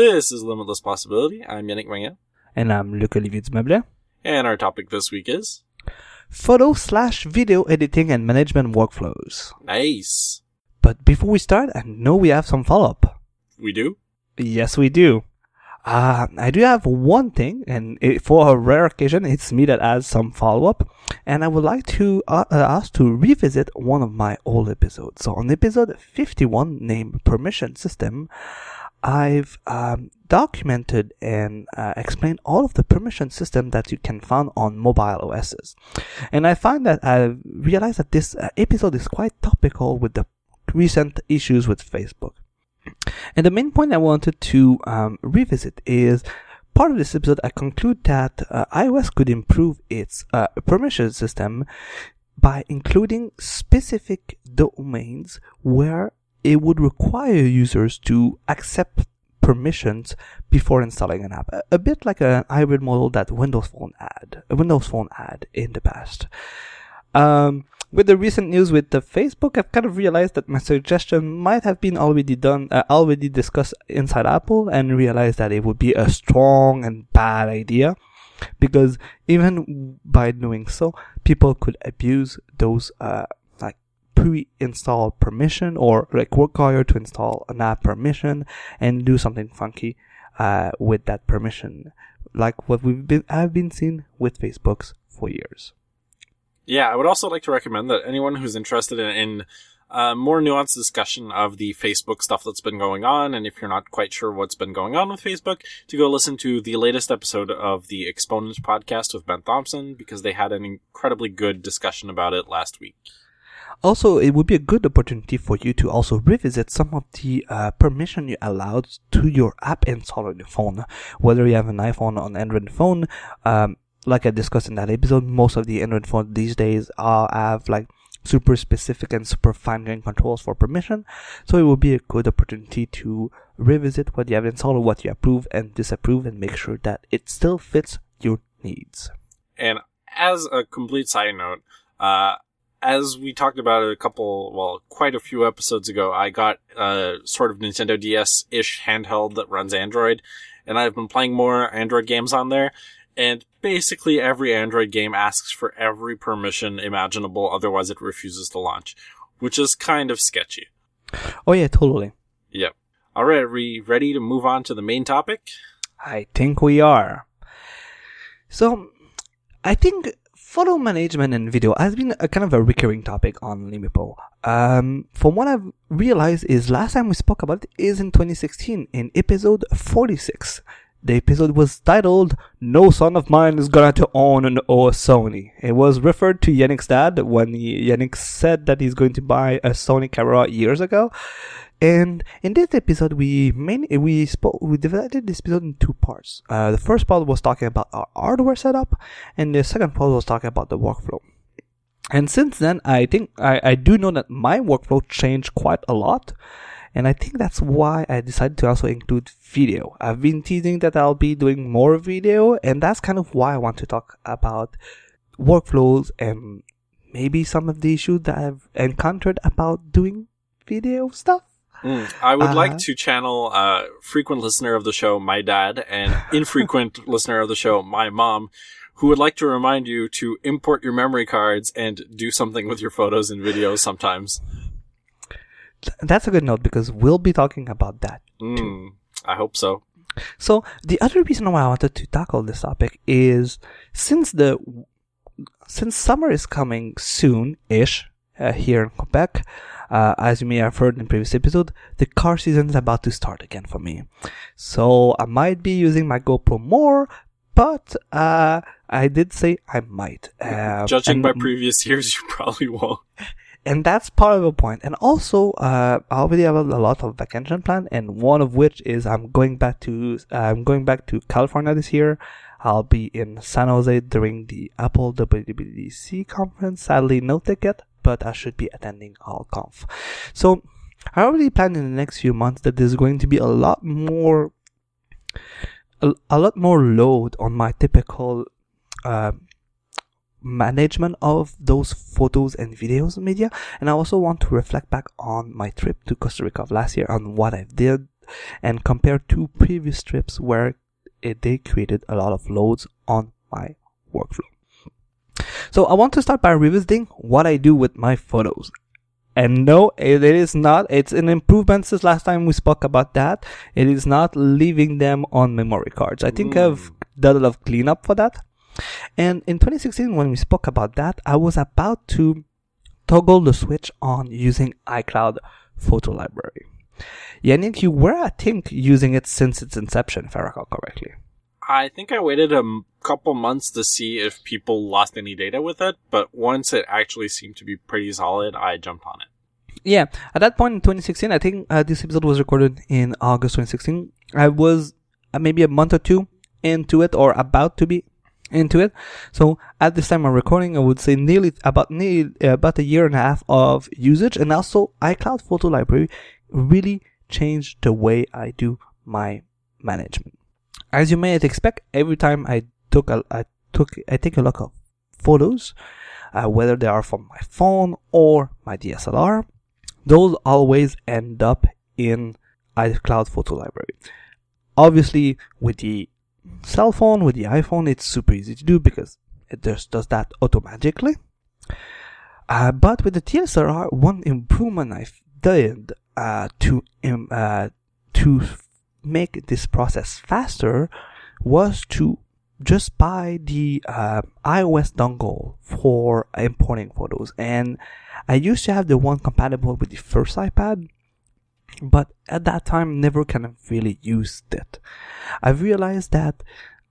This is Limitless Possibility. I'm Yannick Magnan. And I'm Luc Olivier Dumeuble. And our topic this week is photo slash video editing and management workflows. Nice. But before we start, I know we have some follow up. We do? Yes, we do. Uh, I do have one thing, and it, for a rare occasion, it's me that has some follow up, and I would like to uh, uh, ask to revisit one of my old episodes. So on episode 51, named Permission System, I've um, documented and uh, explained all of the permission system that you can find on mobile OSs. And I find that I realized that this uh, episode is quite topical with the recent issues with Facebook. And the main point I wanted to um, revisit is part of this episode, I conclude that uh, iOS could improve its uh, permission system by including specific domains where it would require users to accept permissions before installing an app. A, bit like an hybrid model that Windows Phone had, Windows Phone had in the past. Um, with the recent news with the Facebook, I've kind of realized that my suggestion might have been already done, uh, already discussed inside Apple, and realized that it would be a strong and bad idea, because even by doing so, people could abuse those uh, like pre-installed permission or like require to install an app permission and do something funky uh, with that permission, like what we've been I've been seeing with Facebook's for years. Yeah, I would also like to recommend that anyone who's interested in, in uh, more nuanced discussion of the Facebook stuff that's been going on, and if you're not quite sure what's been going on with Facebook, to go listen to the latest episode of the Exponent podcast with Ben Thompson, because they had an incredibly good discussion about it last week. Also, it would be a good opportunity for you to also revisit some of the uh, permission you allowed to your app installer on your phone. Whether you have an iPhone or an Android phone, um, like I discussed in that episode, most of the Android phones these days are have like super specific and super fine grained controls for permission. So it will be a good opportunity to revisit what you have installed, what you approve and disapprove, and make sure that it still fits your needs. And as a complete side note, uh, as we talked about a couple, well, quite a few episodes ago, I got a sort of Nintendo DS-ish handheld that runs Android, and I've been playing more Android games on there and basically every Android game asks for every permission imaginable, otherwise it refuses to launch, which is kind of sketchy. Oh yeah, totally. Yep. Alright, are we ready to move on to the main topic? I think we are. So, I think photo management and video has been a kind of a recurring topic on Limipo. Um, from what I've realized is last time we spoke about it is in 2016 in episode 46. The episode was titled No Son of Mine is Gonna to Own an O Sony. It was referred to Yannick's dad when he, Yannick said that he's going to buy a Sony camera years ago. And in this episode, we main, we spoke, we divided this episode in two parts. Uh, the first part was talking about our hardware setup, and the second part was talking about the workflow. And since then, I think I, I do know that my workflow changed quite a lot. And I think that's why I decided to also include video. I've been teasing that I'll be doing more video, and that's kind of why I want to talk about workflows and maybe some of the issues that I've encountered about doing video stuff. Mm, I would uh, like to channel uh, frequent listener of the show, my dad, and infrequent listener of the show, my mom, who would like to remind you to import your memory cards and do something with your photos and videos sometimes that's a good note because we'll be talking about that mm. I hope so. So the other reason why I wanted to tackle this topic is since the since summer is coming soon-ish uh, here in Quebec, uh, as you may have heard in previous episode, the car season is about to start again for me. So I might be using my GoPro more, but uh, I did say I might. Uh, Judging by previous years, you probably won't and that's part of the point. And also, uh, I already have a, a, lot of vacation plan, and one of which is I'm going back to I'm going back to California this year. I'll be in San Jose during the Apple WWDC conference. Sadly, no ticket, but I should be attending AltConf. So I already planned in the next few months that there's going to be a lot more, a, a lot more load on my typical uh, management of those photos and videos media and i also want to reflect back on my trip to costa rica of last year on what i did and compare two previous trips where it, they created a lot of loads on my workflow. So I want to start by revisiting what I do with my photos. And no, it is not. It's an improvement since last time we spoke about that. It is not leaving them on memory cards. I think I've mm. done a lot of cleanup for that. And in 2016, when we spoke about that, I was about to toggle the switch on using iCloud Photo Library. Yannick, you were, I think, using it since its inception, if I recall correctly. I think I waited a couple months to see if people lost any data with it, but once it actually seemed to be pretty solid, I jumped on it. Yeah, at that point in 2016, I think uh, this episode was recorded in August 2016. I was uh, maybe a month or two into it, or about to be into it. So at this time of recording, I would say nearly about nearly uh, about a year and a half of usage, and also iCloud Photo Library really changed the way I do my management. As you may expect, every time I took a I took I take a look of photos, uh, whether they are from my phone or my DSLR, those always end up in iCloud Photo Library. Obviously, with the cell phone, with the iPhone, it's super easy to do because it just does that automatically. Uh, but with the DSLR, one improvement I did uh, to um, uh, to make this process faster was to just buy the uh, iOS dongle for importing photos. And I used to have the one compatible with the first iPad, but at that time never kind of really used it. I realized that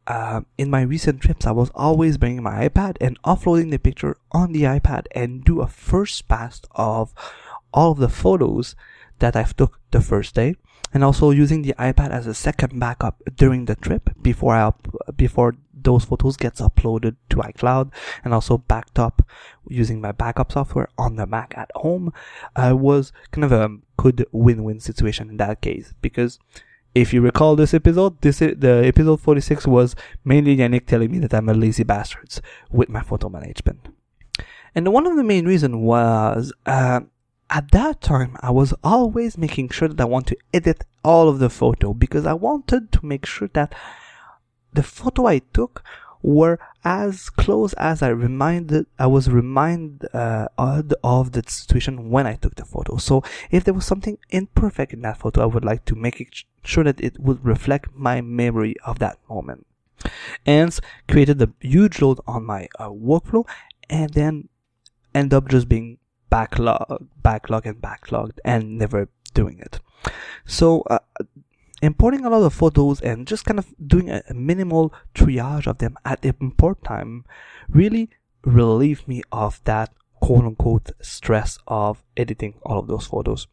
uh, in my recent trips, I was always bringing my iPad and uploading the picture on the iPad and do a first pass of all of the photos that I've took the first day and also using the iPad as a second backup during the trip before I before those photos gets uploaded to iCloud and also backed up using my backup software on the Mac at home uh, was kind of a good win-win situation in that case because if you recall this episode, this the episode 46 was mainly Yannick telling me that I'm a lazy bastard with my photo management. And one of the main reasons was uh, at that time I was always making sure that I want to edit all of the photo because I wanted to make sure that the photo I took were as close as I reminded I was reminded uh, of the situation when I took the photo. So if there was something imperfect in that photo, I would like to make it sure that it would reflect my memory of that moment. And created a huge load on my uh, workflow, and then end up just being backlog, backlog and backlogged and never doing it. So, uh, importing a lot of photos and just kind of doing a, minimal triage of them at the import time really relieved me of that quote unquote stress of editing all of those photos.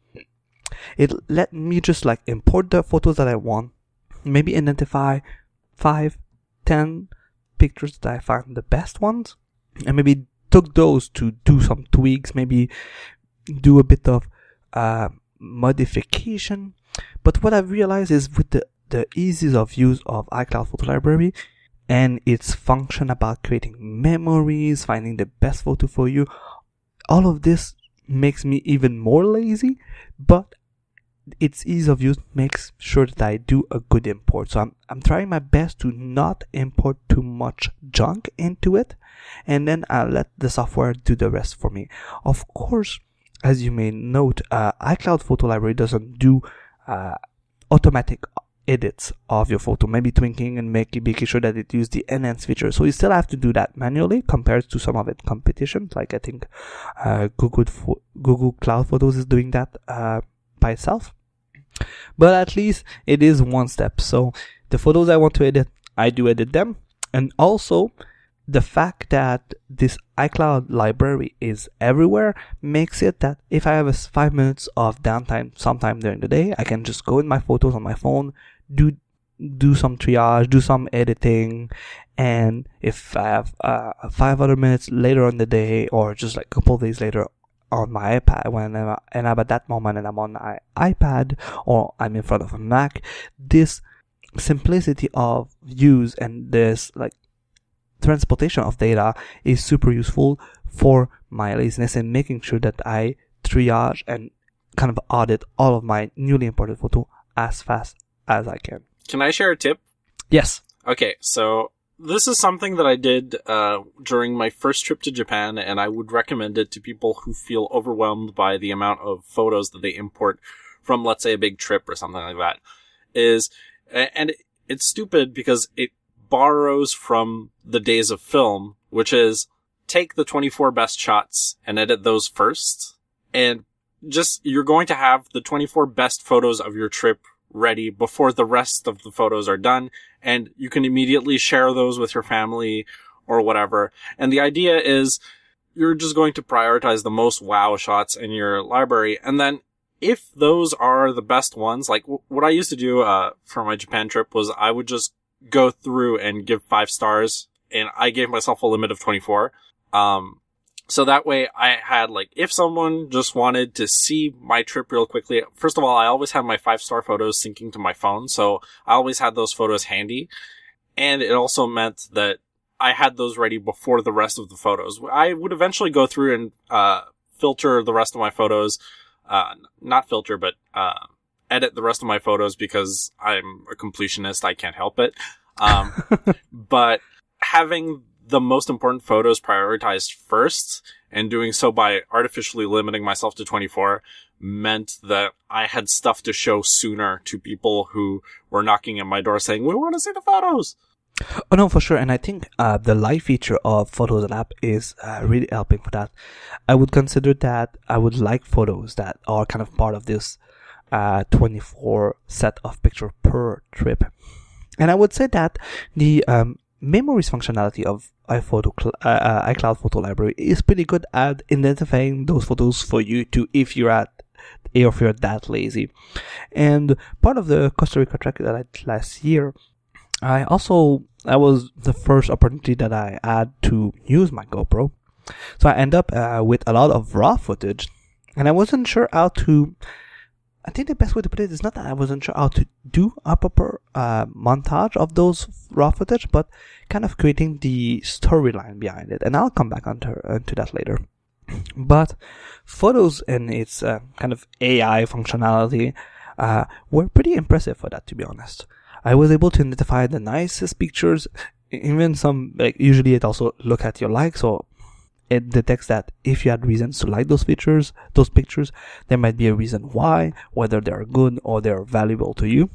It let me just like import the photos that I want, maybe identify five, ten pictures that I find the best ones, and maybe took those to do some tweaks, maybe do a bit of uh, modification. But what I've realized is with the, the ease of use of iCloud Photo Library and its function about creating memories, finding the best photo for you, all of this makes me even more lazy, but its ease of use makes sure that I do a good import. So I'm, I'm trying my best to not import too much junk into it and then I'll let the software do the rest for me. Of course, as you may note, uh, iCloud Photo Library doesn't do uh, automatic edits of your photo, maybe tweaking and making, making sure that it uses the enhance feature. So you still have to do that manually compared to some of its competition. Like I think uh, Google Google Cloud Photos is doing that uh, by itself. But at least it is one step. So the photos I want to edit, I do edit them. And also the fact that this iCloud library is everywhere makes it that if I have a five minutes of downtime sometime during the day, I can just go in my photos on my phone, do do some triage, do some editing, and if I have uh, five other minutes later on the day or just like a couple days later on my iPad when and I'm at that moment and I'm on my iPad or I'm in front of a Mac, this simplicity of use and this like transportation of data is super useful for my laziness and making sure that I triage and kind of audit all of my newly imported photo as fast as I can. Can I share a tip? Yes. Okay, so this is something that I did uh, during my first trip to Japan, and I would recommend it to people who feel overwhelmed by the amount of photos that they import from, let's say, a big trip or something like that. Is and it's stupid because it borrows from the days of film, which is take the 24 best shots and edit those first, and just you're going to have the 24 best photos of your trip ready before the rest of the photos are done and you can immediately share those with your family or whatever. And the idea is you're just going to prioritize the most wow shots in your library. And then if those are the best ones, like w- what I used to do, uh, for my Japan trip was I would just go through and give five stars and I gave myself a limit of 24. Um, so that way I had like, if someone just wanted to see my trip real quickly, first of all, I always have my five star photos syncing to my phone. So I always had those photos handy. And it also meant that I had those ready before the rest of the photos. I would eventually go through and, uh, filter the rest of my photos, uh, not filter, but, uh, edit the rest of my photos because I'm a completionist. I can't help it. Um, but having the most important photos prioritized first and doing so by artificially limiting myself to 24 meant that I had stuff to show sooner to people who were knocking at my door saying, we want to see the photos. Oh no, for sure. And I think uh, the live feature of Photos app is uh, really helping for that. I would consider that I would like photos that are kind of part of this uh, 24 set of picture per trip. And I would say that the um, memories functionality of iPhoto, uh, uh, iCloud Photo Library is pretty good at identifying those photos for you to if you're at if you're that lazy. And part of the Costa Rica trek that I did last year, I also that was the first opportunity that I had to use my GoPro. So I end up uh, with a lot of raw footage, and I wasn't sure how to I think the best way to put it is not that I wasn't sure how to do a proper uh, montage of those raw footage, but kind of creating the storyline behind it. And I'll come back onto, onto that later. but photos and its uh, kind of AI functionality uh, were pretty impressive for that, to be honest. I was able to identify the nicest pictures, even some like usually it also look at your likes or it detects that if you had reasons to like those features, those pictures, there might be a reason why, whether they're good or they're valuable to you.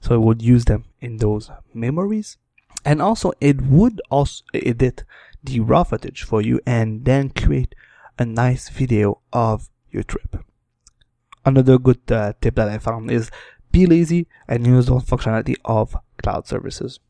So it would use them in those memories. And also it would also edit the raw footage for you and then create a nice video of your trip. Another good uh, tip that I found is be lazy and use the functionality of cloud services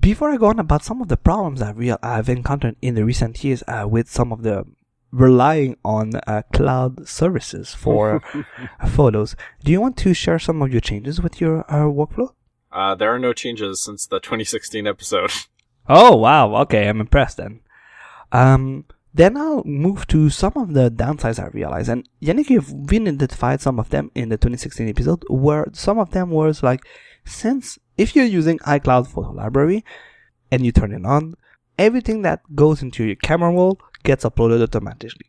before I go on about some of the problems I've, real, I've encountered in the recent years uh, with some of the relying on uh, cloud services for photos, do you want to share some of your changes with your uh, workflow? Uh, there are no changes since the 2016 episode. Oh wow! Okay, I'm impressed then. Um, then I'll move to some of the downsides I realized, and Yannick, you've been identified some of them in the 2016 episode, where some of them was like, since if you're using iCloud Photo Library and you turn it on, everything that goes into your camera roll gets uploaded automatically.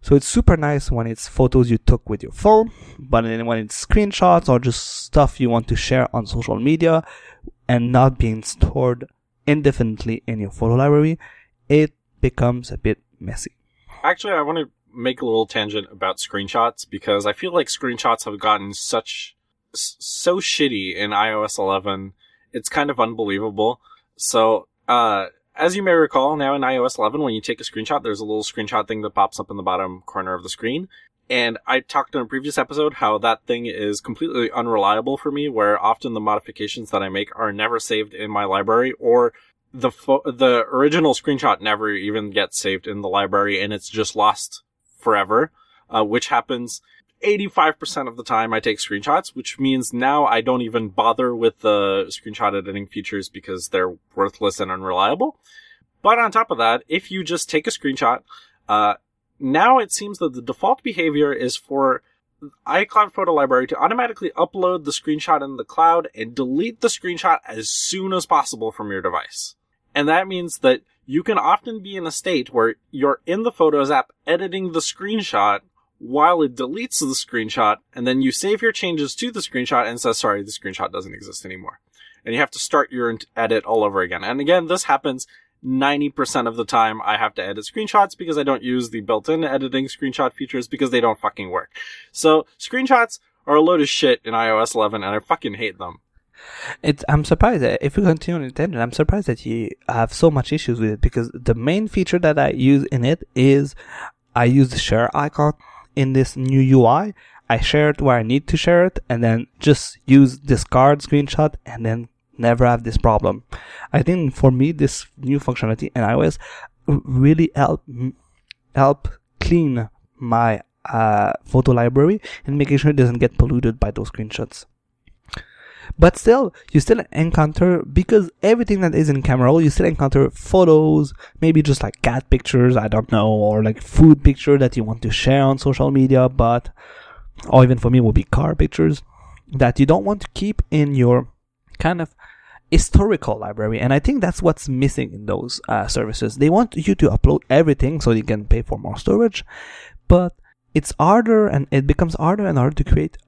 So it's super nice when it's photos you took with your phone, but then when it's screenshots or just stuff you want to share on social media and not being stored indefinitely in your photo library, it becomes a bit messy. Actually, I want to make a little tangent about screenshots because I feel like screenshots have gotten such so shitty in iOS 11. It's kind of unbelievable. So, uh, as you may recall, now in iOS 11, when you take a screenshot, there's a little screenshot thing that pops up in the bottom corner of the screen. And I talked in a previous episode how that thing is completely unreliable for me, where often the modifications that I make are never saved in my library, or the fo- the original screenshot never even gets saved in the library, and it's just lost forever. Uh, which happens 85% of the time I take screenshots, which means now I don't even bother with the screenshot editing features because they're worthless and unreliable. But on top of that, if you just take a screenshot, uh, now it seems that the default behavior is for iCloud Photo Library to automatically upload the screenshot in the cloud and delete the screenshot as soon as possible from your device. And that means that you can often be in a state where you're in the Photos app editing the screenshot while it deletes the screenshot and then you save your changes to the screenshot and says, sorry, the screenshot doesn't exist anymore. And you have to start your edit all over again. And again, this happens 90% of the time I have to edit screenshots because I don't use the built-in editing screenshot features because they don't fucking work. So screenshots are a load of shit in iOS 11 and I fucking hate them. It's, I'm surprised if we continue on tangent, I'm surprised that you have so much issues with it because the main feature that I use in it is I use the share icon in this new UI. I share it where I need to share it and then just use discard screenshot and then never have this problem. I think for me, this new functionality in iOS really help help clean my uh, photo library and making sure it doesn't get polluted by those screenshots. But still, you still encounter, because everything that is in camera roll, you still encounter photos, maybe just like cat pictures, I don't know, or like food picture that you want to share on social media, but, or even for me would be car pictures that you don't want to keep in your kind of historical library. And i think that's what's missing in those uh, services. They want you to upload everything so you can pay for more storage but it's harder and it becomes harder and harder to create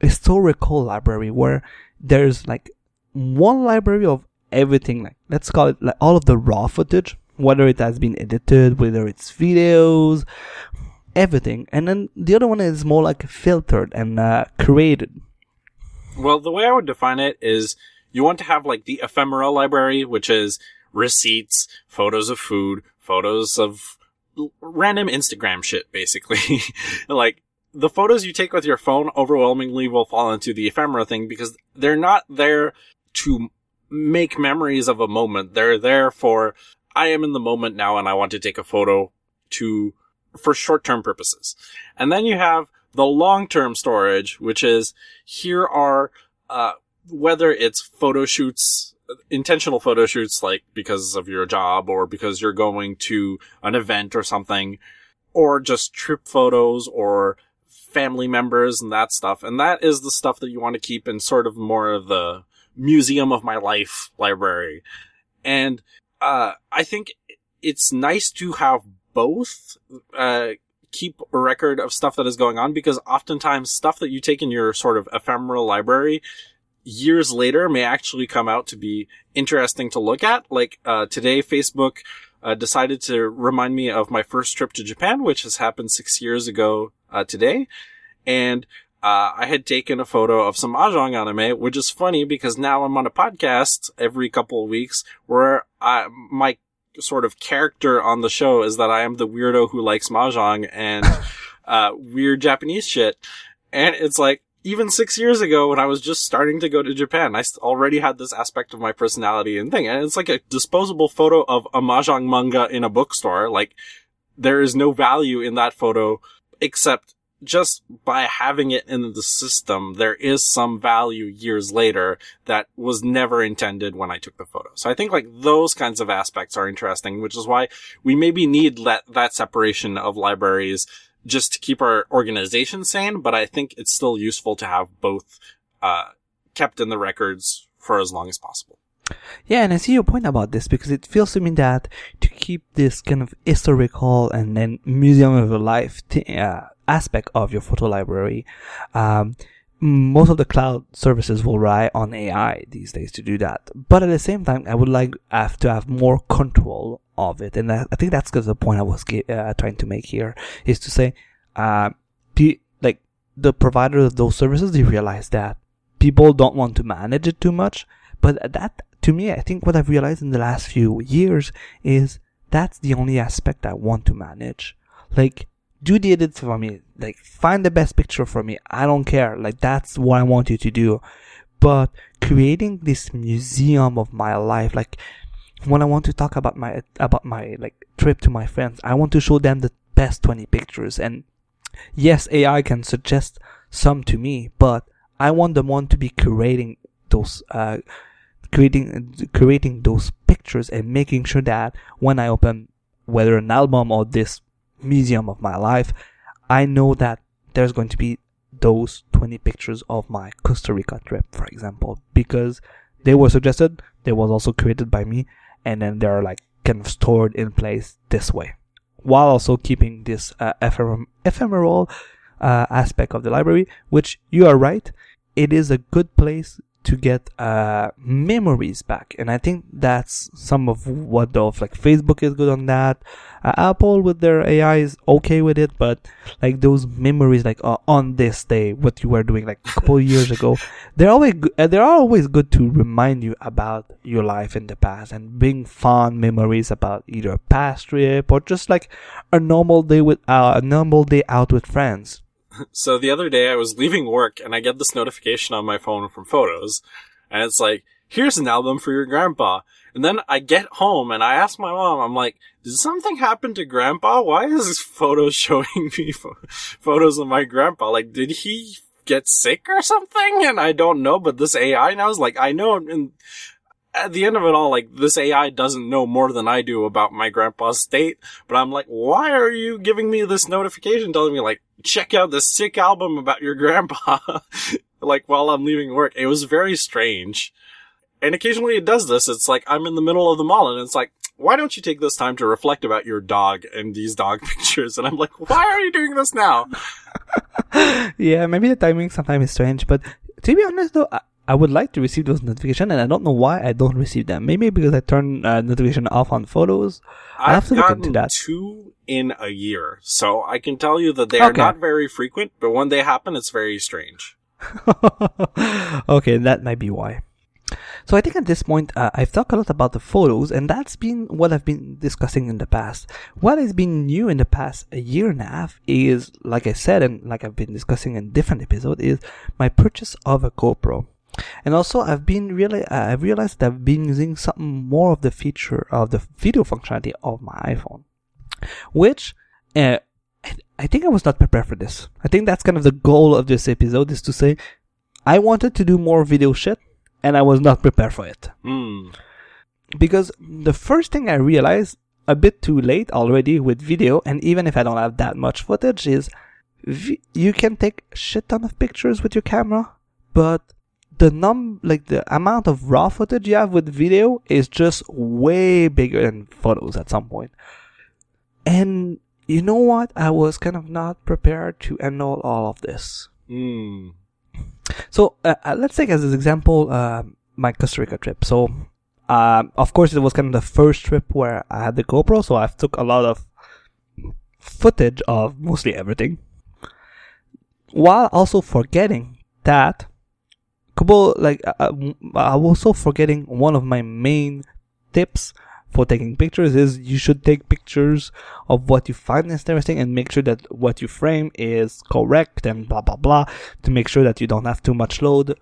historical library where there's like one library of everything like let's call it like all of the raw footage whether it has been edited whether it's videos everything and then the other one is more like filtered and uh, created well the way i would define it is you want to have like the ephemeral library, which is receipts, photos of food, photos of random Instagram shit, basically. like, the photos you take with your phone overwhelmingly will fall into the ephemera thing because they're not there to make memories of a moment. They're there for, I am in the moment now and I want to take a photo to, for short-term purposes. And then you have the long-term storage, which is, here are, uh, whether it's photo shoots, intentional photo shoots, like because of your job or because you're going to an event or something, or just trip photos or family members and that stuff. And that is the stuff that you want to keep in sort of more of the museum of my life library. And, uh, I think it's nice to have both, uh, keep a record of stuff that is going on because oftentimes stuff that you take in your sort of ephemeral library years later may actually come out to be interesting to look at. Like, uh, today Facebook, uh, decided to remind me of my first trip to Japan, which has happened six years ago, uh, today. And, uh, I had taken a photo of some Mahjong anime, which is funny because now I'm on a podcast every couple of weeks where I, my sort of character on the show is that I am the weirdo who likes Mahjong and, uh, weird Japanese shit. And it's like, even six years ago when I was just starting to go to Japan, I already had this aspect of my personality and thing. And it's like a disposable photo of a Mahjong manga in a bookstore. Like, there is no value in that photo except just by having it in the system, there is some value years later that was never intended when I took the photo. So I think like those kinds of aspects are interesting, which is why we maybe need that, that separation of libraries just to keep our organization sane, but I think it's still useful to have both uh, kept in the records for as long as possible. Yeah, and I see your point about this because it feels to me that to keep this kind of historical and then museum of your life t- uh, aspect of your photo library, um, most of the cloud services will rely on AI these days to do that. But at the same time, I would like have to have more control of it. And I, think that's the point I was uh, trying to make here is to say, uh, like the provider of those services, they realize that people don't want to manage it too much. But that, to me, I think what I've realized in the last few years is that's the only aspect I want to manage. Like, do the edits for me. Like, find the best picture for me. I don't care. Like, that's what I want you to do. But creating this museum of my life, like, when I want to talk about my about my like trip to my friends, I want to show them the best 20 pictures. And yes, AI can suggest some to me, but I want the one to be curating those, uh, creating creating those pictures and making sure that when I open whether an album or this museum of my life, I know that there's going to be those 20 pictures of my Costa Rica trip, for example, because they were suggested, they was also created by me, and then they're like kind of stored in place this way. while also keeping this uh, ephemer- ephemeral uh, aspect of the library, which you are right, it is a good place to get uh, memories back. And I think that's some of what the like Facebook is good on that. Uh, Apple with their AI is okay with it, but like those memories, like uh, on this day, what you were doing like a couple years ago, they're always go- uh, they're always good to remind you about your life in the past and bring fond memories about either a past trip or just like a normal day with uh, a normal day out with friends. So the other day I was leaving work and I get this notification on my phone from photos and it's like, here's an album for your grandpa. And then I get home and I ask my mom, I'm like, did something happen to grandpa? Why is this photo showing me pho- photos of my grandpa? Like, did he get sick or something? And I don't know, but this AI now is like, I know and at the end of it all, like this AI doesn't know more than I do about my grandpa's state, but I'm like, why are you giving me this notification telling me like, check out this sick album about your grandpa? like while I'm leaving work. It was very strange. And occasionally it does this. It's like I'm in the middle of the mall and it's like, why don't you take this time to reflect about your dog and these dog pictures? And I'm like, why are you doing this now? yeah, maybe the timing sometimes is strange, but to be honest though, I, I would like to receive those notifications, and I don't know why I don't receive them. Maybe because I turn uh, notification off on photos. I have I've to look gotten into that. two in a year, so I can tell you that they are Okay. not very frequent, but when they happen, it's very strange. okay, that might be why. So I think at this point, uh, I've talked a lot about the photos, and that's been what I've been discussing in the past. What has been new in the past a year and a half is, like I said, and like I've been discussing in different episodes, is my purchase of a GoPro. And also, I've been really, uh, I've realized that I've been using something more of the feature of the video functionality of my iPhone, which, uh, I- think I was not prepared for this. I think that's kind of the goal of this episode is to say, I wanted to do more video shit, and I was not prepared for it. Hmm. Because the first thing I realized a bit too late already with video, and even if I don't have that much footage, is you can take shit ton of pictures with your camera, but the num like the amount of raw footage you have with video is just way bigger than photos at some point. And you know what? I was kind of not prepared to handle all of this. Hmm. So uh, uh, let's take as an example uh, my Costa Rica trip. So um, of course it was kind of the first trip where I had the GoPro, so I took a lot of footage of mostly everything, while also forgetting that couple like uh, I was also forgetting one of my main tips for taking pictures is you should take pictures of what you find interesting and make sure that what you frame is correct and blah blah blah to make sure that you don't have too much load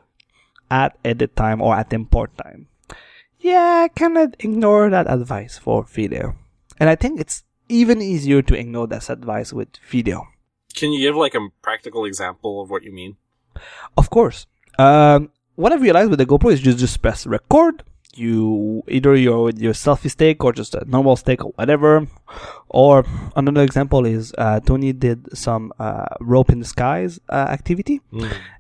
at edit time or at import time. Yeah, I cannot ignore that advice for video. And I think it's even easier to ignore that advice with video. Can you give like a practical example of what you mean? Of course. Um, what I've realized with the GoPro is just just press record. You either your your selfie stick or just a normal stick or whatever. Or another example is uh, Tony did some uh, rope in the skies uh, activity,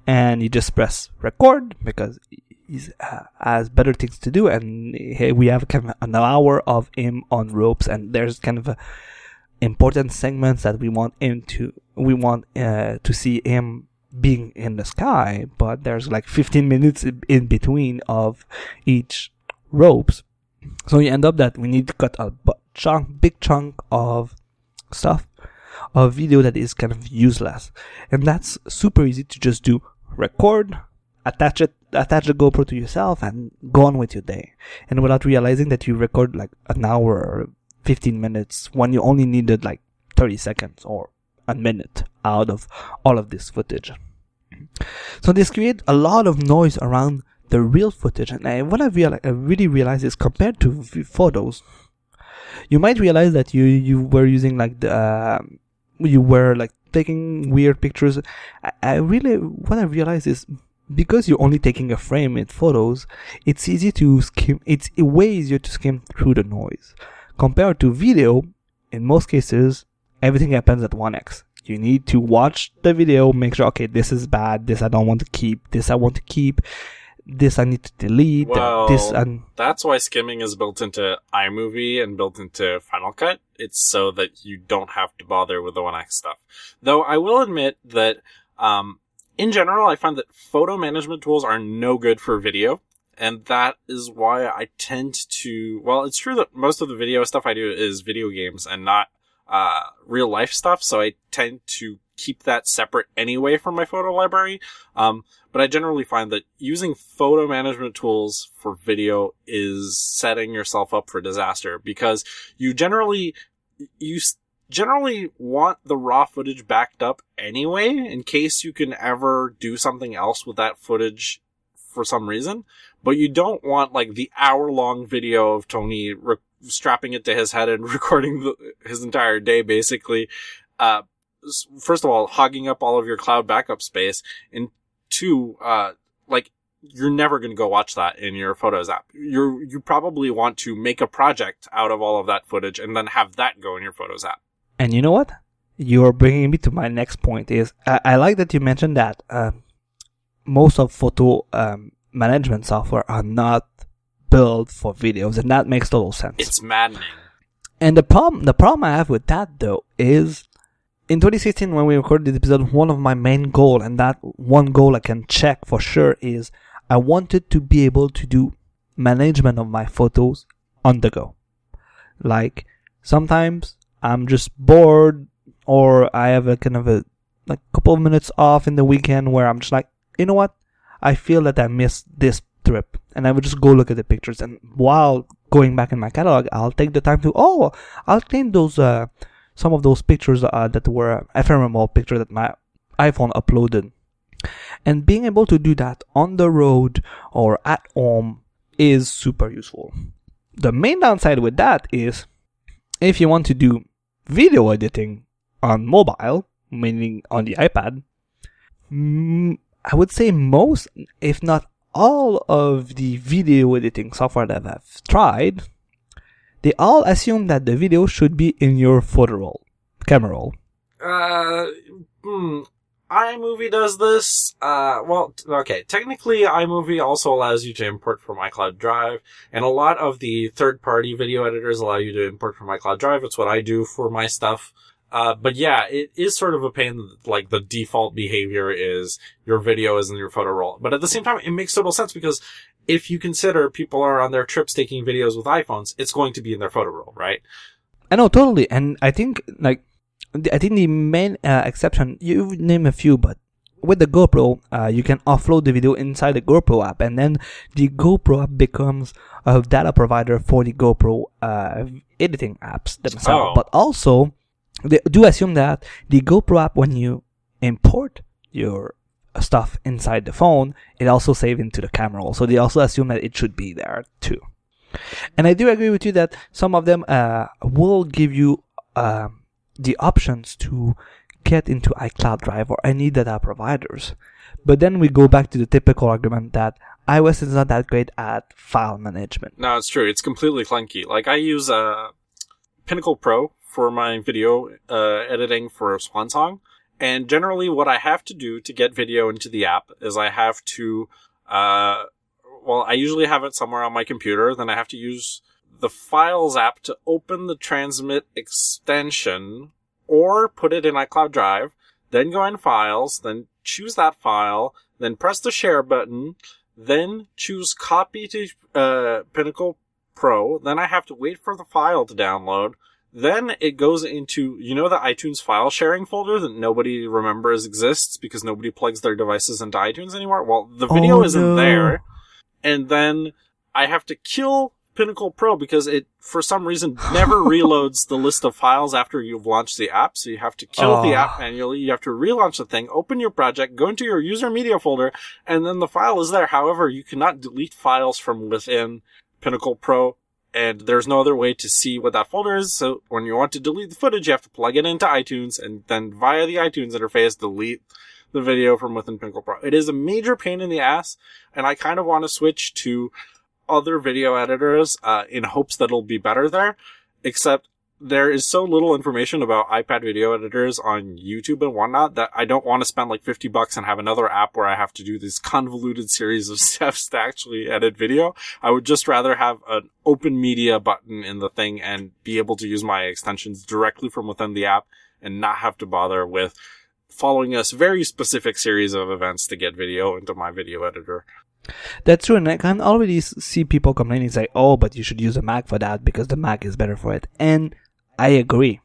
and you just press record because he uh, has better things to do, and he- we have kind of an hour of him on ropes, and there's kind of important segments that we want him to we want uh, to see him being in the sky but there's like 15 minutes in- between of each ropes. So you end up that we need to cut a chunk big chunk of stuff of video that is kind of useless. And that's super easy to just do record attach it attach the GoPro to yourself and go on with your day. And without realizing that you record like an hour or 15 minutes when you only needed like 30 seconds or a minute out of all of this footage. So this create a lot of noise around the real footage, and what I, I really realized is compared to photos, you might realize that you you were using like the um you were like taking weird pictures. I, I really what I realized is because you're only taking a frame in photos, it's easy to skim. It's way easier to skim through the noise compared to video. In most cases, everything happens at 1x. You need to watch the video, make sure, okay, this is bad, this I don't want to keep, this I want to keep. this I need to delete, Well, this and That's why skimming is built into iMovie and built into Final Cut. It's so that you don't have to bother with the 1x stuff. Though I will admit that, um, in general, I find that photo management tools are no good for video. And that is why I tend to, well, it's true that most of the video stuff I do is video games and not, uh, real life stuff. So I tend to keep that separate anyway from my photo library. Um, but I generally find that using photo management tools for video is setting yourself up for disaster because you generally, you generally want the raw footage backed up anyway in case you can ever do something else with that footage for some reason. But you don't want like the hour long video of Tony strapping it to his head and recording the, his entire day basically. Uh, first of all, hogging up all of your cloud backup space and two, uh, like you're never going to go watch that in your photos app. You're, you probably want to make a project out of all of that footage and then have that go in your photos app. And you know what? You're bringing me to my next point. Is I, I like that you mentioned that uh, most of photo um, management software are not built for videos, and that makes total sense. It's maddening. And the problem, the problem I have with that though is, in 2016 when we recorded this episode, one of my main goal, and that one goal I can check for sure is, I wanted to be able to do management of my photos on the go. Like sometimes I'm just bored, or I have a kind of a like couple of minutes off in the weekend where I'm just like, you know what, I feel that I missed this trip, and I would just go look at the pictures, and while going back in my catalog, I'll take the time to oh, I'll clean those uh some of those pictures uh, that were ephemeral picture that my iPhone uploaded. And being able to do that on the road or at home is super useful. The main downside with that is if you want to do video editing on mobile, meaning on the iPad, I would say most, if not all of the video editing software that I've tried, they all assume that the video should be in your photo roll, camera roll. Uh, hmm. iMovie does this. Uh, well, okay. Technically, iMovie also allows you to import from iCloud Drive, and a lot of the third-party video editors allow you to import from iCloud Drive. It's what I do for my stuff. Uh, but yeah, it is sort of a pain. Like the default behavior is your video is in your photo roll. But at the same time, it makes total sense because if you consider people are on their trips taking videos with iPhones, it's going to be in their photo roll, right? I know totally, and I think like I think the main uh, exception you name a few, but with the GoPro, uh, you can offload the video inside the GoPro app, and then the GoPro app becomes a data provider for the GoPro uh, editing apps themselves. Oh. But also, they do assume that the GoPro app, when you import your stuff inside the phone, it also saves into the camera. So they also assume that it should be there too. And I do agree with you that some of them uh, will give you um, the options to get into iCloud Drive or any data providers. But then we go back to the typical argument that iOS is not that great at file management. No, it's true. It's completely clunky. Like I use uh, Pinnacle Pro for my video uh, editing for Swan Song, and generally, what I have to do to get video into the app is I have to, uh, well, I usually have it somewhere on my computer. Then I have to use the Files app to open the Transmit extension, or put it in iCloud Drive. Then go in Files, then choose that file, then press the Share button, then choose copy to uh, Pinnacle Pro. Then I have to wait for the file to download. Then it goes into, you know, the iTunes file sharing folder that nobody remembers exists because nobody plugs their devices into iTunes anymore. Well, the oh, video Oh, isn't no. there. And then I have to kill Pinnacle Pro because it, for some reason, never reloads the list of files after you've launched the app. So you have to kill the Oh. app ah. manually. You have to relaunch the thing, open your project, go into your user media folder, and then the file is there. However, you cannot delete files from within Pinnacle Pro, and there's no other way to see what that folder is. So when you want to delete the footage, you have to plug it into iTunes, and then via the iTunes interface, delete the video from within Pinnacle Pro. It is a major pain in the ass, and I kind of want to switch to other video editors uh, in hopes that it'll be better there. Except there is so little information about iPad video editors on YouTube and whatnot that I don't want to spend like 50 bucks and have another app where I have to do this convoluted series of steps to actually edit video. I would just rather have an open media button in the thing and be able to use my extensions directly from within the app and not have to bother with following a very specific series of events to get video into my video editor. That's true, and I can already see people complaining, say, "Oh, but you should use a Mac for that because the Mac is better for it." And I agree.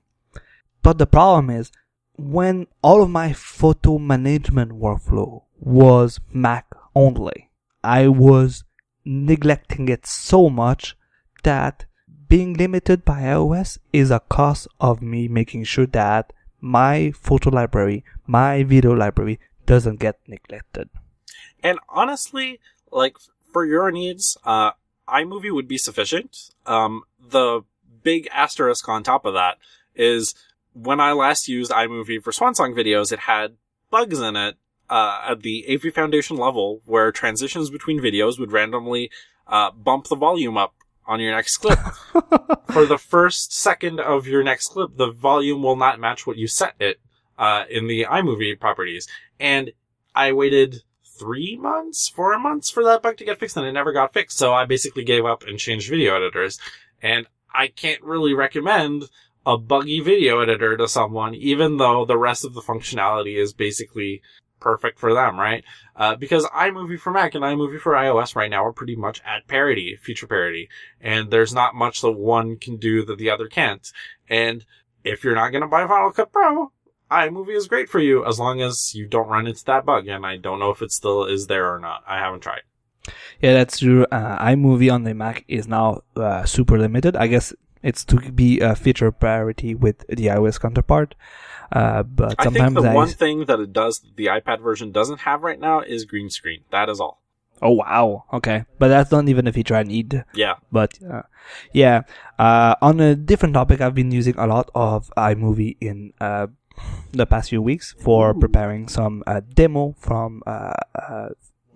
But the problem is, when all of my photo management workflow was Mac only, I was neglecting it so much that being limited by iOS is a cost of me making sure that my photo library, my video library doesn't get neglected. And honestly, like for your needs, uh, iMovie would be sufficient. Um, the big asterisk on top of that is when I last used iMovie for Swansong videos, it had bugs in it uh, at the AV Foundation level where transitions between videos would randomly uh, bump the volume up on your next clip. for the first second of your next clip, the volume will not match what you set it uh, in the iMovie properties. And I waited three months, four months for that bug to get fixed, and it never got fixed. So I basically gave up and changed video editors. And I can't really recommend a buggy video editor to someone, even though the rest of the functionality is basically perfect for them, right? Uh, because iMovie for Mac and iMovie for iOS right now are pretty much at parity, feature parity. And there's not much that one can do that the other can't. And if you're not going to buy Final Cut Pro, iMovie is great for you as long as you don't run into that bug. And I don't know if it still is there or not. I haven't tried. Yeah, that's true. Uh, iMovie on the Mac is now uh, super limited. I guess it's to be a feature parity with the iOS counterpart. Uh, but I think the I, one thing that it does, the iPad version doesn't have right now is green screen. That is all. oh wow, okay, but that's not even a feature I need. Yeah. But uh, yeah, uh, on a different topic, I've been using a lot of iMovie in uh, the past few weeks for preparing some uh, demo from uh, uh,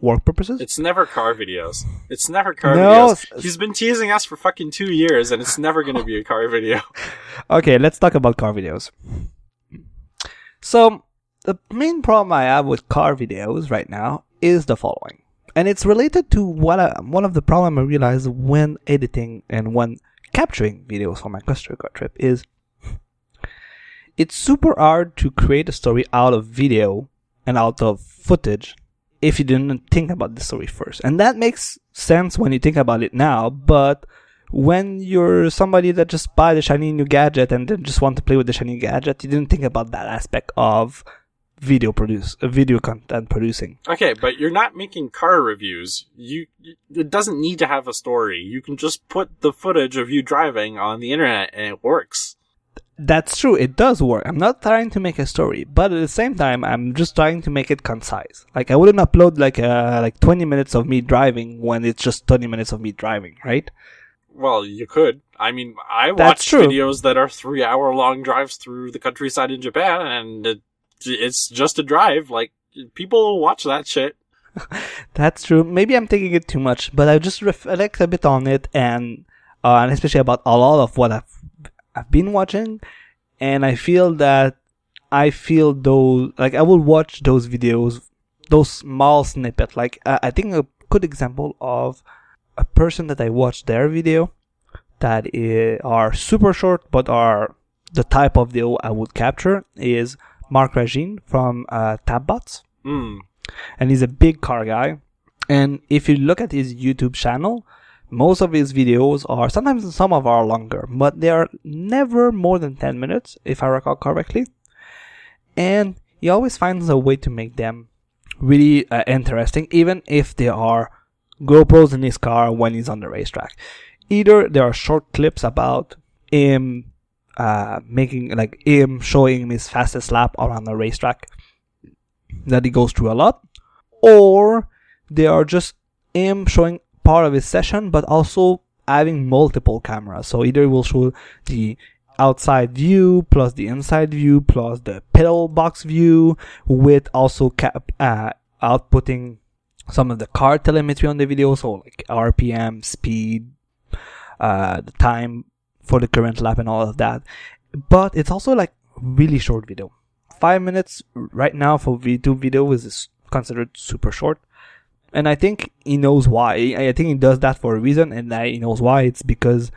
work purposes. It's never car videos. It's never car No, videos. He's been teasing us for fucking two years and it's never gonna be a car video. Okay, let's talk about car videos. So, the main problem I have with car videos right now is the following. And it's related to what I, one of the problem I realized when editing and when capturing videos for my Costa Rica trip is it's super hard to create a story out of video and out of footage if you didn't think about the story first. And that makes sense when you think about it now, but when you're somebody that just buy the shiny new gadget and then just want to play with the shiny gadget, you didn't think about that aspect of video produce, uh, video content producing. Okay, but you're not making car reviews. You, it doesn't need to have a story. You can just put the footage of you driving on the internet and it works. That's true. It does work. I'm not trying to make a story, but at the same time, I'm just trying to make it concise. Like I wouldn't upload like uh like 20 minutes of me driving when it's just 20 minutes of me driving, right? Well, you could. I mean, I watch videos that are three hour long drives through the countryside in Japan and it, it's just a drive. Like, people watch that shit. That's true. Maybe I'm taking it too much, but I just reflect a bit on it and uh, and especially about a lot of what I've I've been watching, and I feel that I feel those like I will watch those videos, those small snippet. Like uh, I think a good example of a person that I watched their video that are super short but are the type of video I would capture is Mark Jardine from uh, Tapbots Mm. and he's a big car guy. And if you look at his YouTube channel, most of his videos are sometimes some of are longer, but they are never more than 10 minutes, if I recall correctly. And he always finds a way to make them really uh, interesting, even if they are GoPros in his car when he's on the racetrack. Either there are short clips about him uh, making, like him showing his fastest lap around the racetrack that he goes through a lot, or they are just him showing part of his session, but also having multiple cameras. So either will show the outside view plus the inside view plus the pedal box view with also cap- uh, outputting some of the car telemetry on the video, so like RPM, speed, uh, the time for the current lap and all of that. But it's also like really short video. Five minutes right now for V2 video is considered super short. And I think he knows why. I think he does that for a reason, and he knows why. It's because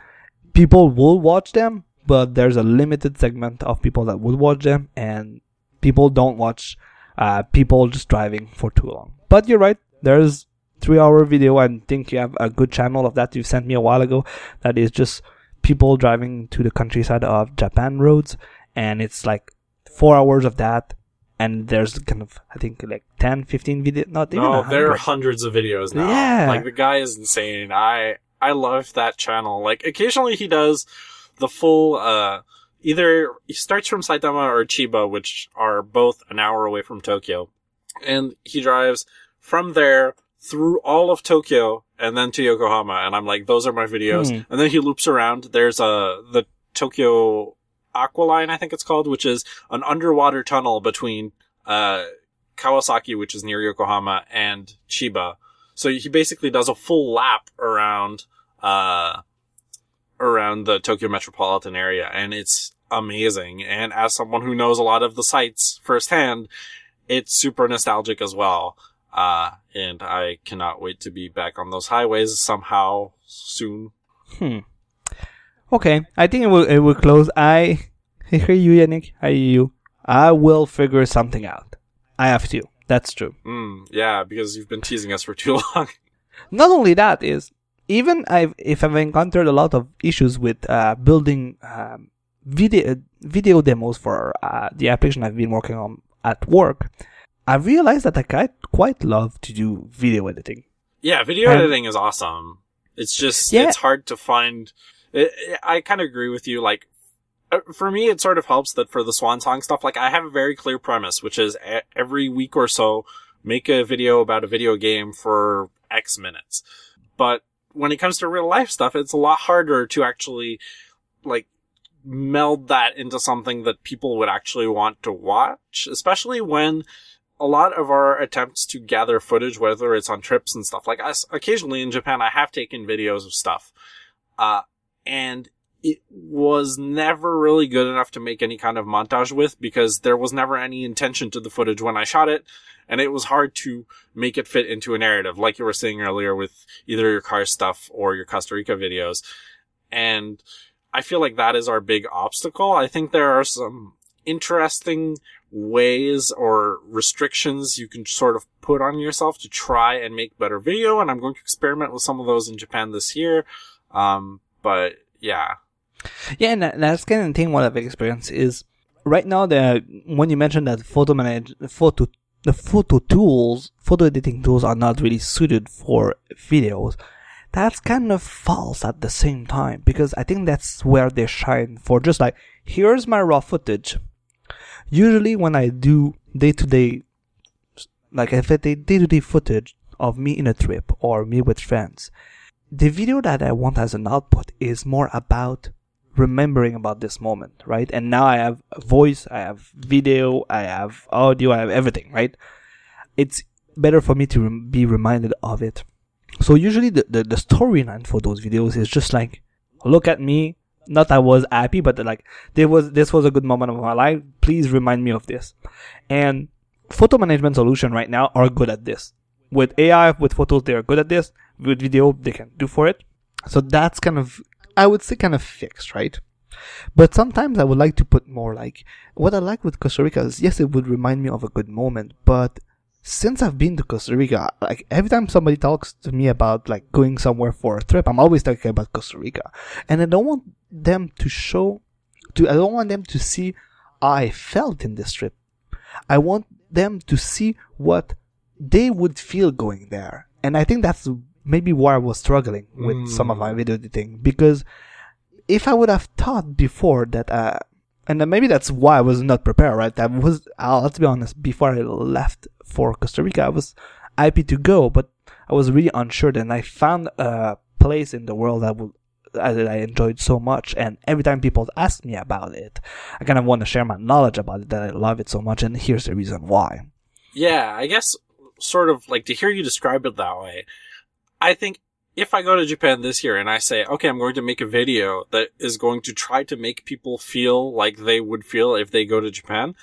people will watch them, but there's a limited segment of people that would watch them, and people don't watch uh, people just driving for too long. But you're right. There's three hour video. I think you have a good channel of that you sent me a while ago. That is just people driving to the countryside of Japan roads, and it's like four hours of that and there's kind of I think like 10, 15 video. Not even no, there are hundreds of videos now. Yeah. like the guy is insane. I I love that channel. Like occasionally he does the full. uh Either he starts from Saitama or Chiba, which are both an hour away from Tokyo, and he drives from there through all of Tokyo and then to Yokohama. And I'm like, those are my videos. Hmm. And then he loops around. There's a the Tokyo Aqualine, I think it's called, which is an underwater tunnel between uh, Kawasaki, which is near Yokohama, and Chiba. So he basically does a full lap around uh, around the Tokyo metropolitan area, and it's amazing. And as someone who knows a lot of the sites firsthand, it's super nostalgic as well. Uh, and I cannot wait to be back on those highways somehow soon. Hmm. Okay, I think it will it will close. I I hear you, Yannick. I hear you. I will figure something out. I have to. That's true. Mm, yeah, because you've been teasing us for too long. Not only that is even I've if I've encountered a lot of issues with uh, building um, video video demos for uh, the application I've been working on at work. I realized that I quite quite love to do video editing. Yeah, video editing is awesome. It's just Yeah. it's hard to find. It, I kind of agree with you. Like uh, for me, it sort of helps that for the Swan Song stuff, like I have a very clear premise, which is e- every week or so make a video about a video game for X minutes. But when it comes to real life stuff, it's a lot harder to actually like meld that into something that people would actually want to watch, especially when a lot of our attempts to gather footage, whether it's on trips and stuff like us, occasionally in Japan, I have taken videos of stuff. Uh, and it was never really good enough to make any kind of montage with because there was never any intention to the footage when I shot it. And it was hard to make it fit into a narrative, like you were saying earlier with either your car stuff or your Costa Rica videos. And I feel like that is our big obstacle. I think there are some interesting ways or restrictions you can sort of put on yourself to try and make better video. And I'm going to experiment with some of those in Japan this year. Um, but yeah. Yeah, and that's kind of thing. What I've experienced is right now. The when you mentioned that photo manage photo the photo tools, photo editing tools are not really suited for videos. That's kind of false at the same time because I think that's where they shine for just like here's my raw footage. Usually when I do day to day, like if I take day to day footage of me in a trip or me with friends, the video that I want as an output is more about remembering about this moment, right? And now I have voice, I have video, I have audio, I have everything, right? It's better for me to rem- be reminded of it. So usually the, the, the storyline for those videos is just like, look at me. Not I was happy, but like, there was, this was a good moment of my life. Please remind me of this. And photo management solution right now are good at this. With AI, with photos, they are good at this. With video, they can do for it. So that's kind of, I would say kind of fixed, right? But sometimes I would like to put more like, what I like with Costa Rica is, yes, it would remind me of a good moment, but since I've been to Costa Rica, like every time somebody talks to me about like going somewhere for a trip, I'm always talking about Costa Rica. And I don't want them to show, to, I don't want them to see I felt in this trip. I want them to see what they would feel going there. And I think that's maybe why I was struggling with some of my video editing because if I would have thought before that, uh, and maybe that's why I was not prepared, right? I was, uh, let's be honest, before I left for Costa Rica, I was happy to go, but I was really unsure. And I found a place in the world that would, uh, that I enjoyed so much. And every time people ask me about it, I kind of want to share my knowledge about it that I love it so much. And here's the reason why. Yeah, I guess sort of like to hear you describe it that way. I think if I go to Japan this year and I say, okay, I'm going to make a video that is going to try to make people feel like they would feel if they go to Japan,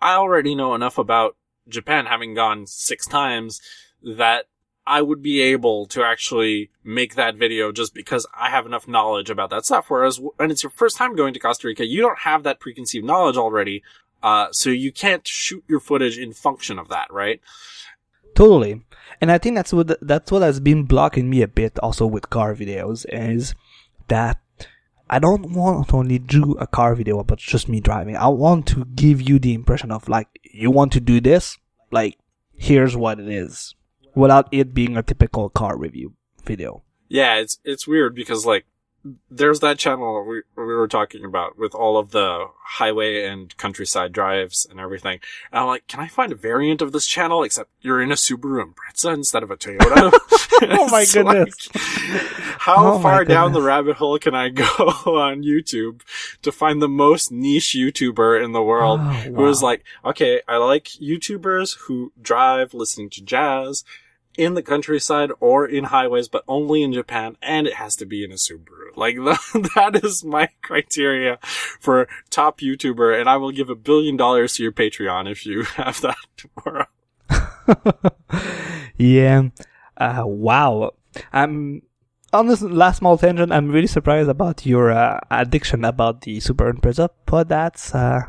I already know enough about Japan having gone six times that I would be able to actually make that video just because I have enough knowledge about that stuff. Whereas when it's your first time going to Costa Rica, you don't have that preconceived knowledge already. Uh, so you can't shoot your footage in function of that, right? Totally. And I think that's what that's what has been blocking me a bit also with car videos is that I don't want to only do a car video about just me driving. I want to give you the impression of like you want to do this, like here's what it is without it being a typical car review video. Yeah, it's it's weird because like there's that channel we, we were talking about with all of the highway and countryside drives and everything. And I'm like, can I find a variant of this channel except you're in a Subaru Impreza instead of a Toyota? oh my goodness. Like, how oh far down the rabbit hole can I go on YouTube to find the most niche YouTuber in the world oh, wow. who is like, okay, I like YouTubers who drive listening to jazz in the countryside or in highways, but only in Japan, and it has to be in a Subaru. Like, that is my criteria for top YouTuber, and I will give a billion dollars to your Patreon if you have that tomorrow. yeah. Uh, wow. I'm, on this last small tangent, I'm really surprised about your uh, addiction about the Super Impreza, but that's, uh,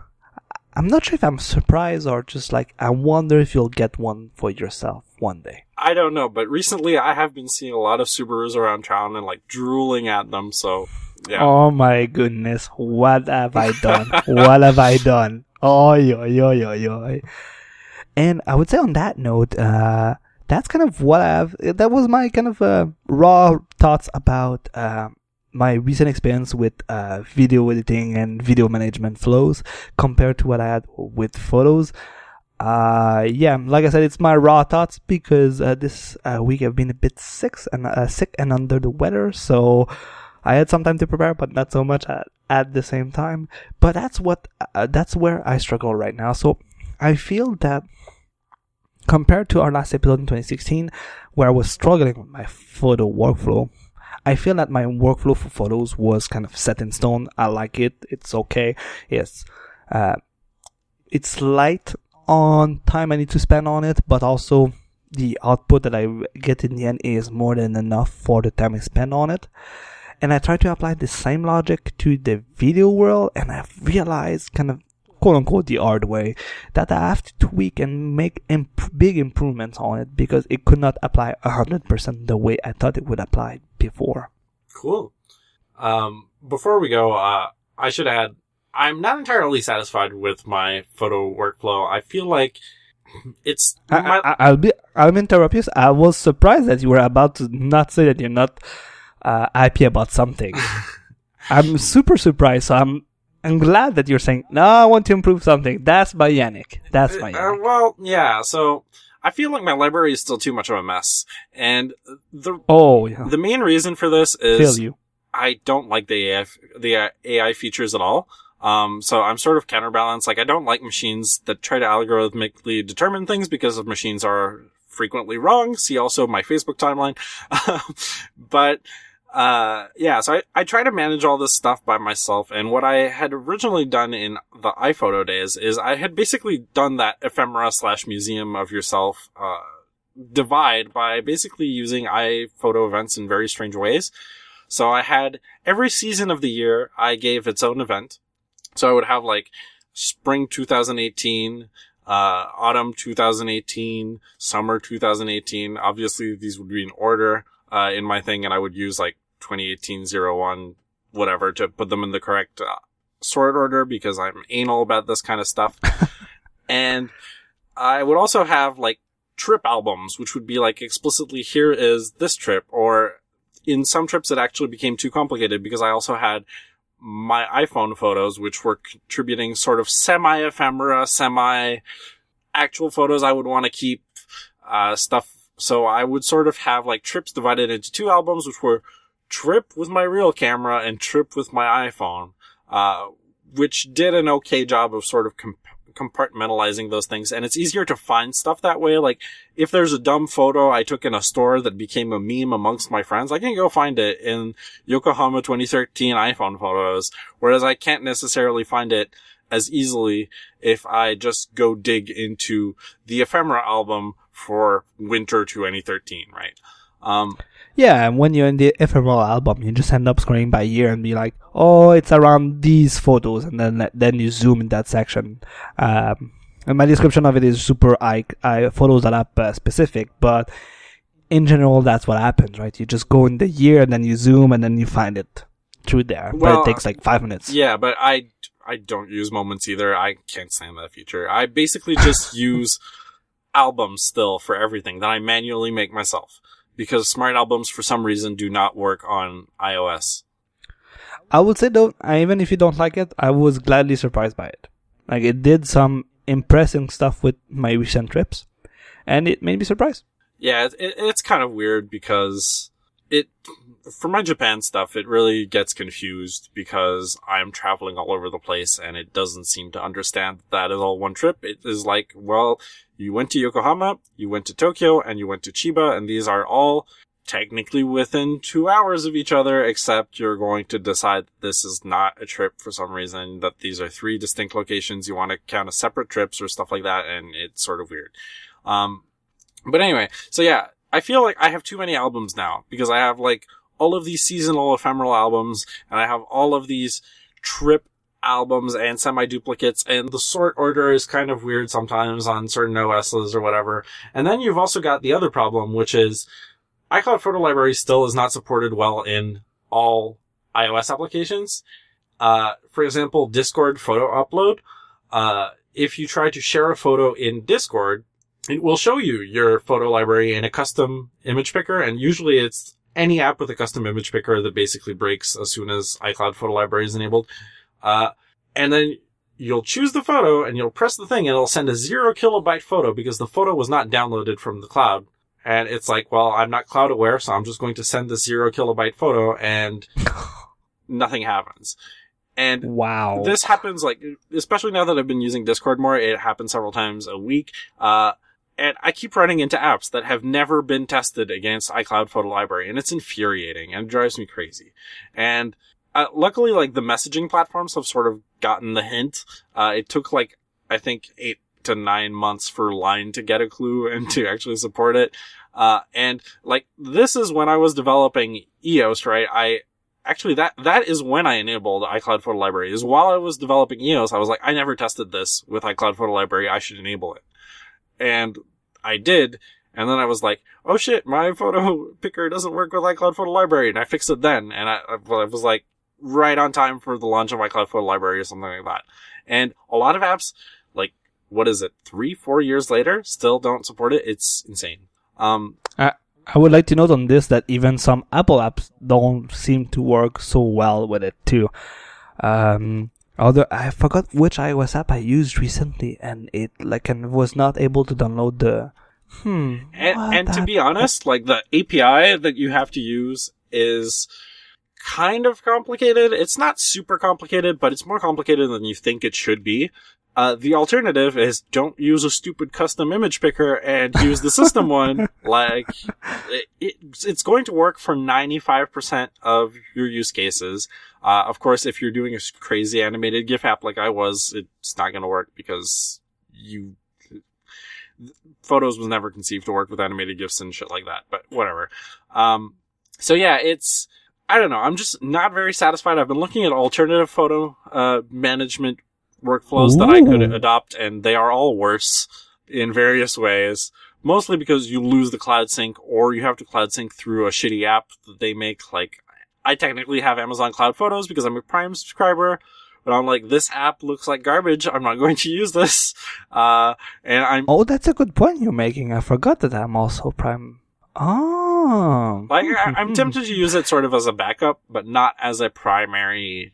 I'm not sure if I'm surprised or just like, I wonder if you'll get one for yourself one day. I don't know, but recently I have been seeing a lot of Subarus around town and like drooling at them, so yeah. Oh my goodness, what have I done? what have I done? Oh yo yo yo yo. And I would say on that note, uh, that's kind of what I've, that was my kind of, uh, raw thoughts about, uh, my recent experience with uh, video editing and video management flows compared to what I had with photos. Uh, yeah, like I said, it's my raw thoughts because uh, this uh, week I've been a bit sick and uh, sick and under the weather, so I had some time to prepare, but not so much at, at the same time. But that's what uh, that's where I struggle right now. So I feel that compared to our last episode in 2016, where I was struggling with my photo workflow, I feel that my workflow for photos was kind of set in stone. I like it. It's okay. Yes. Uh, it's light on time I need to spend on it, but also the output that I get in the end is more than enough for the time I spend on it. And I try to apply the same logic to the video world, and I've realized kind of quote unquote the hard way that I have to tweak and make imp- big improvements on it because it could not apply 100% the way I thought it would apply before. Cool. Um, before we go, uh, I should add, I'm not entirely satisfied with my photo workflow. I feel like it's. My- I, will be. I'll interrupt you. I was surprised that you were about to not say that you're not uh, happy about something. I'm super surprised. So I'm I'm glad that you're saying, no, I want to improve something. That's by Yannick. That's by uh, Yannick. Uh, well, yeah, so I feel like my library is still too much of a mess. And the, oh, yeah. the main reason for this is. I don't like the AI, the AI features at all. Um, so I'm sort of counterbalanced. Like I don't like machines that try to algorithmically determine things because of machines are frequently wrong. See also my Facebook timeline. but, uh, yeah, so I, I try to manage all this stuff by myself. And what I had originally done in the iPhoto days is I had basically done that ephemera slash museum of yourself, uh, divide by basically using iPhoto events in very strange ways. So I had every season of the year, I gave its own event. So I would have like spring 2018, uh, autumn 2018, summer 2018. Obviously these would be in order uh, in my thing, and I would use like 2018-01, whatever, to put them in the correct uh, sort order because I'm anal about this kind of stuff. and I would also have like trip albums, which would be like explicitly here is this trip, or in some trips it actually became too complicated because I also had my iPhone photos, which were contributing sort of semi ephemera, semi actual photos I would want to keep, uh, stuff so I would sort of have like trips divided into two albums, which were trip with my real camera and trip with my iPhone, uh, which did an okay job of sort of comp- compartmentalizing those things and it's easier to find stuff that way. Like if there's a dumb photo I took in a store that became a meme amongst my friends, I can go find it in Yokohama 2013 iPhone photos, whereas I can't necessarily find it as easily if I just go dig into the ephemera album for winter 2013, right? Um, Yeah, and when you're in the ephemeral album, you just end up scrolling by year and be like, "Oh, it's around these photos," and then then you zoom in that section. Um, and my description of it is super I, I photos that are uh, specific, but in general, that's what happens, right? You just go in the year and then you zoom and then you find it through there. but Well, it takes like five minutes. Yeah, but I I don't use moments either. I can't stand that feature. I basically just use albums still for everything that I manually make myself because smart albums for some reason do not work on iOS. I would say though, even if you don't like it, I was gladly surprised by it. Like it did some impressive stuff with my recent trips, and it made me surprised. Yeah, it, it, it's kind of weird because it, for my Japan stuff, it really gets confused because I'm traveling all over the place and it doesn't seem to understand that that is all one trip. It is like, well, you went to Yokohama, you went to Tokyo, and you went to Chiba, and these are all technically within two hours of each other, except you're going to decide this is not a trip for some reason, that these are three distinct locations. You want to count as separate trips or stuff like that, and it's sort of weird. Um, but anyway, so yeah, I feel like I have too many albums now because I have like all of these seasonal ephemeral albums and I have all of these trip albums and semi-duplicates and the sort order is kind of weird sometimes on certain OSs or whatever. And then you've also got the other problem, which is iCloud Photo Library still is not supported well in all iOS applications. Uh, for example, Discord photo upload. Uh, if you try to share a photo in Discord, it will show you your photo library in a custom image picker, and usually it's any app with a custom image picker that basically breaks as soon as iCloud photo library is enabled. Uh, and then you'll choose the photo and you'll press the thing and it'll send a zero kilobyte photo because the photo was not downloaded from the cloud. And it's like, well, I'm not cloud aware, so I'm just going to send this zero kilobyte photo and nothing happens. And Wow. this happens like, especially now that I've been using Discord more, it happens several times a week. Uh, and I keep running into apps that have never been tested against iCloud Photo Library, and it's infuriating and it drives me crazy. And uh, luckily, like the messaging platforms have sort of gotten the hint. Uh, it took like I think eight to nine months for Line to get a clue and to actually support it. Uh, and like this is when I was developing EOS, right? I actually that that is when I enabled iCloud Photo Library. Is while I was developing EOS, I was like, I never tested this with iCloud Photo Library. I should enable it, and I did. And then I was like, oh shit, my photo picker doesn't work with iCloud Photo Library. And I fixed it then. And I, I was like right on time for the launch of iCloud Photo Library or something like that. And a lot of apps, like, what is it, three, four years later, still don't support it. It's insane. Um, I would like to note on this that even some Apple apps don't seem to work so well with it too. Um, although I forgot which iOS app I used recently, and it like and was not able to download the. Hmm. and, and to be honest, like the API that you have to use is kind of complicated. It's not super complicated, but it's more complicated than you think it should be. Uh, the alternative is don't use a stupid custom image picker and use the system one. Like, it, it's, it's going to work for 95% of your use cases. Uh, of course, if you're doing a crazy animated GIF app like I was, it's not going to work because you, photos was never conceived to work with animated GIFs and shit like that, but whatever. Um, so yeah, it's, I don't know. I'm just not very satisfied. I've been looking at alternative photo, uh, management workflows that I could adopt and they are all worse in various ways. Mostly because you lose the cloud sync or you have to cloud sync through a shitty app that they make. Like, I technically have Amazon Cloud Photos because I'm a Prime subscriber, but I'm like, this app looks like garbage. I'm not going to use this. Uh, and I'm, Oh, that's a good point you're making. I forgot that I'm also Prime. Oh. Like, I, I'm tempted to use it sort of as a backup, but not as a primary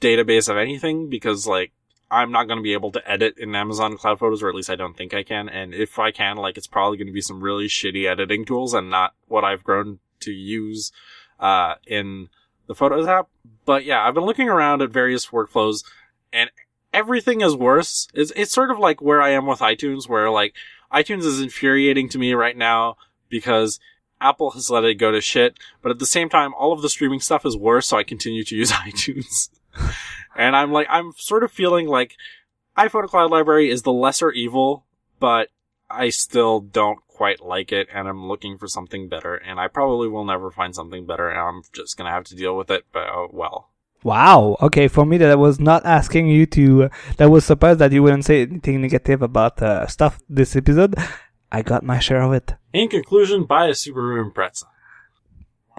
database of anything because, like, I'm not going to be able to edit in Amazon Cloud Photos, or at least I don't think I can. And if I can, like, it's probably going to be some really shitty editing tools and not what I've grown to use, uh, in the Photos app. But yeah, I've been looking around at various workflows and everything is worse. It's, it's sort of like where I am with iTunes, where like iTunes is infuriating to me right now because Apple has let it go to shit, but at the same time, all of the streaming stuff is worse, so I continue to use iTunes. And I'm like, I'm sort of feeling like iPhoto Cloud Library is the lesser evil, but I still don't quite like it, and I'm looking for something better, and I probably will never find something better, and I'm just gonna have to deal with it, but oh, well. Wow. Okay, for me that was not asking you to. Uh, that was surprised that you wouldn't say anything negative about uh, stuff this episode. I got my share of it. In conclusion, buy a Subaru Impreza.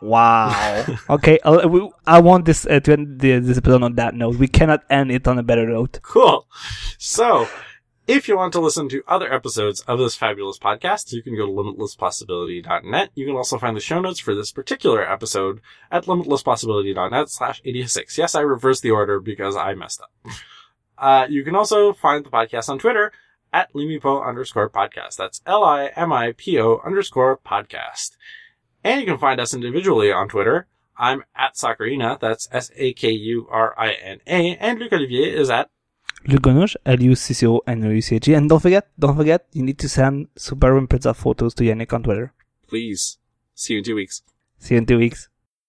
Wow. okay, uh, we, I want this uh, to end the, this episode on that note. We cannot end it on a better note. Cool. So, if you want to listen to other episodes of this fabulous podcast, you can go to limitlesspossibility.net. You can also find the show notes for this particular episode at limitlesspossibility.net slash 86. Yes, I reversed the order because I messed up. Uh, you can also find the podcast on Twitter at limipo underscore podcast. That's L-I-M-I-P-O underscore podcast. And you can find us individually on Twitter. I'm at Sakurina. That's S-A-K-U-R-I-N-A. And Luc Olivier is at Lugonush, L-U-C-C-O-N-O-U-C-H-G. And don't forget, don't forget, you need to send Subaru Impreza photos to Yannick on Twitter. Please. See you in two weeks. See you in two weeks.